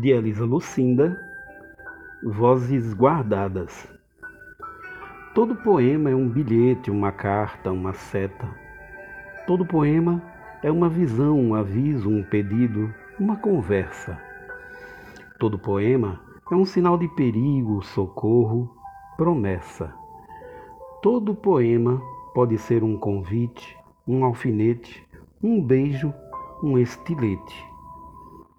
de Elisa Lucinda, Vozes Guardadas. Todo poema é um bilhete, uma carta, uma seta. Todo poema é uma visão, um aviso, um pedido, uma conversa. Todo poema é um sinal de perigo, socorro, promessa. Todo poema pode ser um convite, um alfinete, um beijo, um estilete.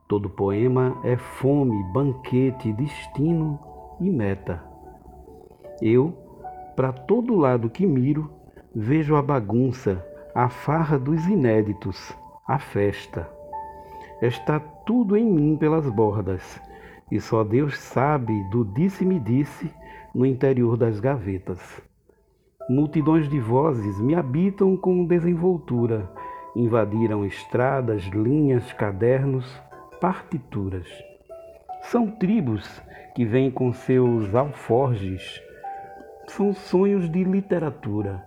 Todo poema é fome, banquete, destino e meta. Eu, para todo lado que miro, vejo a bagunça, a farra dos inéditos, a festa. Está tudo em mim pelas bordas, e só Deus sabe do disse-me disse no interior das gavetas. Multidões de vozes me habitam com desenvoltura, invadiram estradas, linhas, cadernos, partituras. São tribos que vêm com seus alforjes, são sonhos de literatura.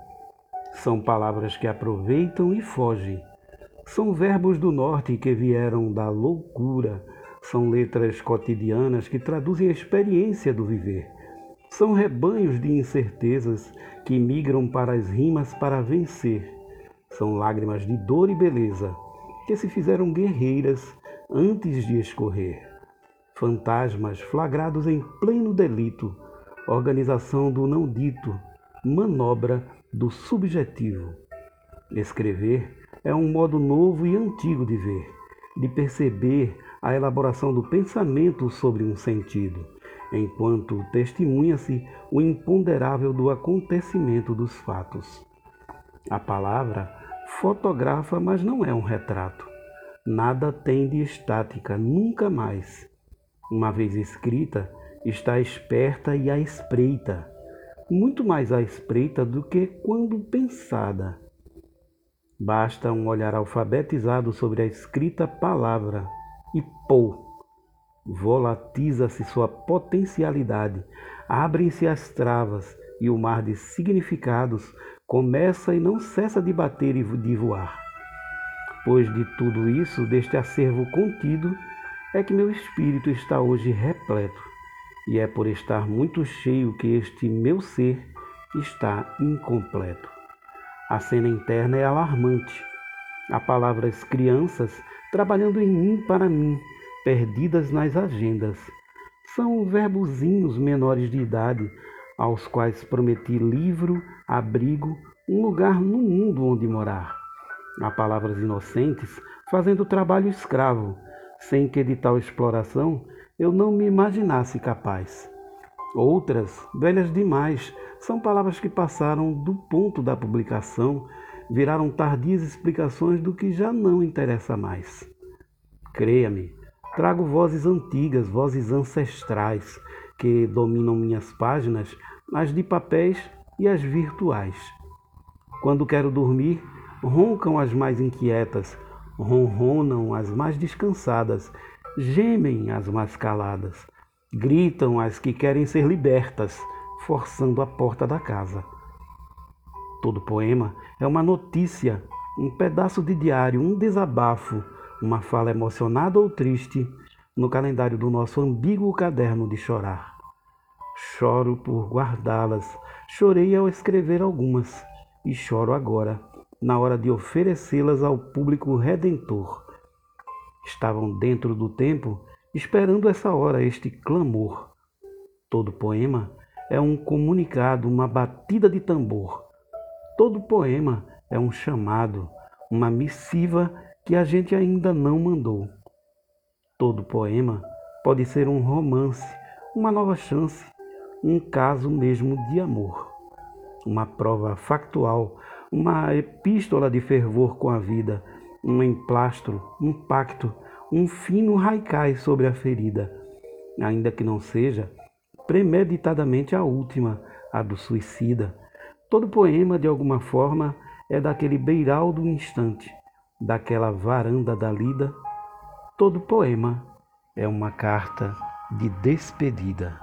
São palavras que aproveitam e fogem. São verbos do norte que vieram da loucura. São letras cotidianas que traduzem a experiência do viver. São rebanhos de incertezas que migram para as rimas para vencer. São lágrimas de dor e beleza que se fizeram guerreiras antes de escorrer. Fantasmas flagrados em pleno delito, organização do não dito, manobra do subjetivo. Escrever é um modo novo e antigo de ver, de perceber a elaboração do pensamento sobre um sentido, enquanto testemunha-se o imponderável do acontecimento dos fatos. A palavra fotografa, mas não é um retrato. Nada tem de estática, nunca mais. Uma vez escrita, está esperta e à espreita, muito mais à espreita do que quando pensada. Basta um olhar alfabetizado sobre a escrita palavra e pô, volatiza-se sua potencialidade, abrem-se as travas e o mar de significados começa e não cessa de bater e de voar. Pois de tudo isso, deste acervo contido, é que meu espírito está hoje repleto, e é por estar muito cheio que este meu ser está incompleto. A cena interna é alarmante. Há palavras crianças trabalhando em mim para mim, perdidas nas agendas. São verbozinhos menores de idade, aos quais prometi livro, abrigo, um lugar no mundo onde morar a palavras inocentes, fazendo trabalho escravo, sem que de tal exploração eu não me imaginasse capaz. Outras, velhas demais, são palavras que passaram do ponto da publicação, viraram tardias explicações do que já não interessa mais. Creia-me, trago vozes antigas, vozes ancestrais, que dominam minhas páginas, as de papéis e as virtuais. Quando quero dormir, Roncam as mais inquietas, ronronam as mais descansadas, gemem as mais caladas, gritam as que querem ser libertas, forçando a porta da casa. Todo poema é uma notícia, um pedaço de diário, um desabafo, uma fala emocionada ou triste no calendário do nosso ambíguo caderno de chorar. Choro por guardá-las, chorei ao escrever algumas e choro agora na hora de oferecê-las ao público redentor. Estavam dentro do tempo esperando essa hora, este clamor. Todo poema é um comunicado, uma batida de tambor. Todo poema é um chamado, uma missiva que a gente ainda não mandou. Todo poema pode ser um romance, uma nova chance, um caso mesmo de amor, uma prova factual uma epístola de fervor com a vida, um emplastro, um pacto, um fino raicai sobre a ferida, ainda que não seja premeditadamente a última, a do suicida. Todo poema, de alguma forma, é daquele beiral do instante, daquela varanda da lida. Todo poema é uma carta de despedida.